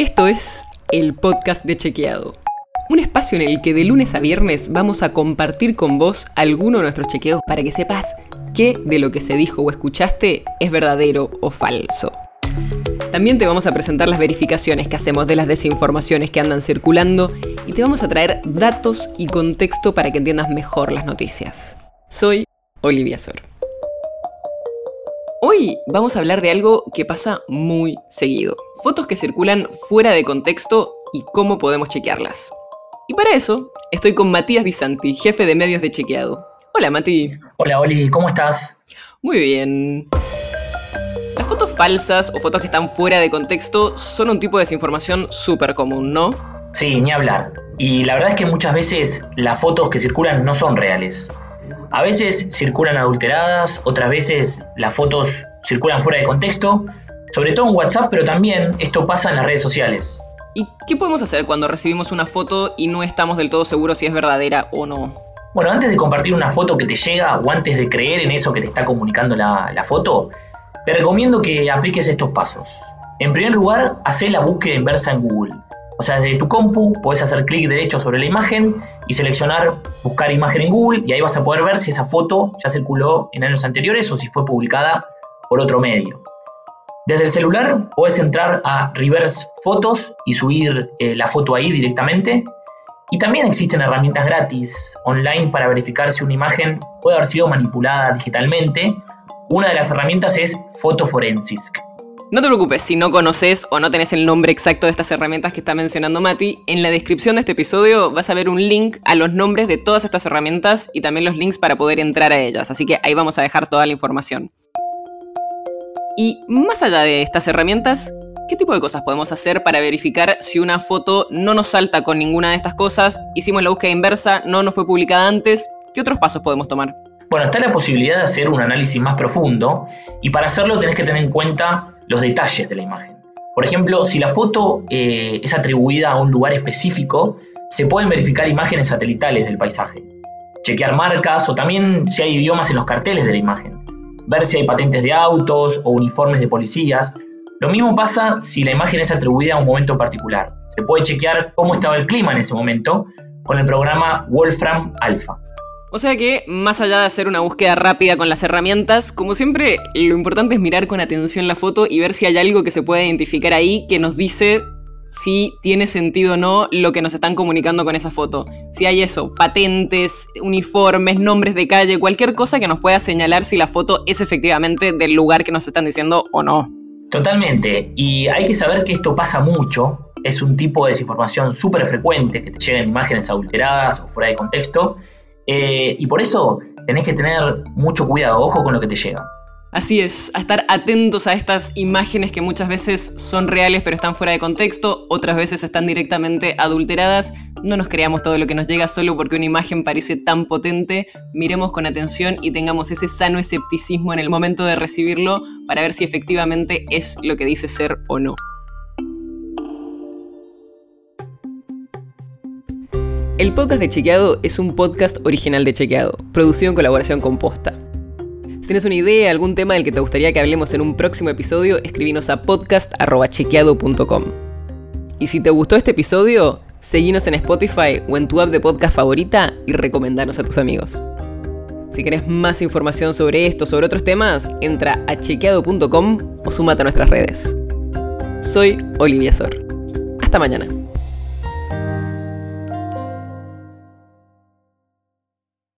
Esto es el podcast de Chequeado. Un espacio en el que de lunes a viernes vamos a compartir con vos alguno de nuestros chequeos para que sepas qué de lo que se dijo o escuchaste es verdadero o falso. También te vamos a presentar las verificaciones que hacemos de las desinformaciones que andan circulando y te vamos a traer datos y contexto para que entiendas mejor las noticias. Soy Olivia Sor. Hoy vamos a hablar de algo que pasa muy seguido. Fotos que circulan fuera de contexto y cómo podemos chequearlas. Y para eso estoy con Matías Di Santi, jefe de medios de Chequeado. Hola Mati. Hola Oli, ¿cómo estás? Muy bien. Las fotos falsas o fotos que están fuera de contexto son un tipo de desinformación súper común, ¿no? Sí, ni hablar. Y la verdad es que muchas veces las fotos que circulan no son reales. A veces circulan adulteradas, otras veces las fotos circulan fuera de contexto, sobre todo en WhatsApp, pero también esto pasa en las redes sociales. ¿Y qué podemos hacer cuando recibimos una foto y no estamos del todo seguros si es verdadera o no? Bueno, antes de compartir una foto que te llega o antes de creer en eso que te está comunicando la, la foto, te recomiendo que apliques estos pasos. En primer lugar, haz la búsqueda inversa en Google. O sea, desde tu compu puedes hacer clic derecho sobre la imagen y seleccionar buscar imagen en Google y ahí vas a poder ver si esa foto ya circuló en años anteriores o si fue publicada por otro medio. Desde el celular puedes entrar a Reverse Fotos y subir eh, la foto ahí directamente. Y también existen herramientas gratis online para verificar si una imagen puede haber sido manipulada digitalmente. Una de las herramientas es Forensics. No te preocupes, si no conoces o no tenés el nombre exacto de estas herramientas que está mencionando Mati, en la descripción de este episodio vas a ver un link a los nombres de todas estas herramientas y también los links para poder entrar a ellas, así que ahí vamos a dejar toda la información. Y más allá de estas herramientas, ¿qué tipo de cosas podemos hacer para verificar si una foto no nos salta con ninguna de estas cosas? Hicimos la búsqueda inversa, no nos fue publicada antes, ¿qué otros pasos podemos tomar? Bueno, está la posibilidad de hacer un análisis más profundo y para hacerlo tenés que tener en cuenta los detalles de la imagen. Por ejemplo, si la foto eh, es atribuida a un lugar específico, se pueden verificar imágenes satelitales del paisaje, chequear marcas o también si hay idiomas en los carteles de la imagen, ver si hay patentes de autos o uniformes de policías. Lo mismo pasa si la imagen es atribuida a un momento particular. Se puede chequear cómo estaba el clima en ese momento con el programa Wolfram Alpha. O sea que, más allá de hacer una búsqueda rápida con las herramientas, como siempre, lo importante es mirar con atención la foto y ver si hay algo que se puede identificar ahí que nos dice si tiene sentido o no lo que nos están comunicando con esa foto. Si hay eso, patentes, uniformes, nombres de calle, cualquier cosa que nos pueda señalar si la foto es efectivamente del lugar que nos están diciendo o no. Totalmente, y hay que saber que esto pasa mucho, es un tipo de desinformación súper frecuente, que te llegan imágenes adulteradas o fuera de contexto, eh, y por eso tenés que tener mucho cuidado, ojo con lo que te llega. Así es, a estar atentos a estas imágenes que muchas veces son reales pero están fuera de contexto, otras veces están directamente adulteradas. No nos creamos todo lo que nos llega solo porque una imagen parece tan potente. Miremos con atención y tengamos ese sano escepticismo en el momento de recibirlo para ver si efectivamente es lo que dice ser o no. El podcast de Chequeado es un podcast original de Chequeado, producido en colaboración con Posta. Si tienes una idea, algún tema del que te gustaría que hablemos en un próximo episodio, escribinos a podcast.chequeado.com. Y si te gustó este episodio, seguinos en Spotify o en tu app de podcast favorita y recomendanos a tus amigos. Si querés más información sobre esto o sobre otros temas, entra a chequeado.com o sumate a nuestras redes. Soy Olivia Sor. Hasta mañana.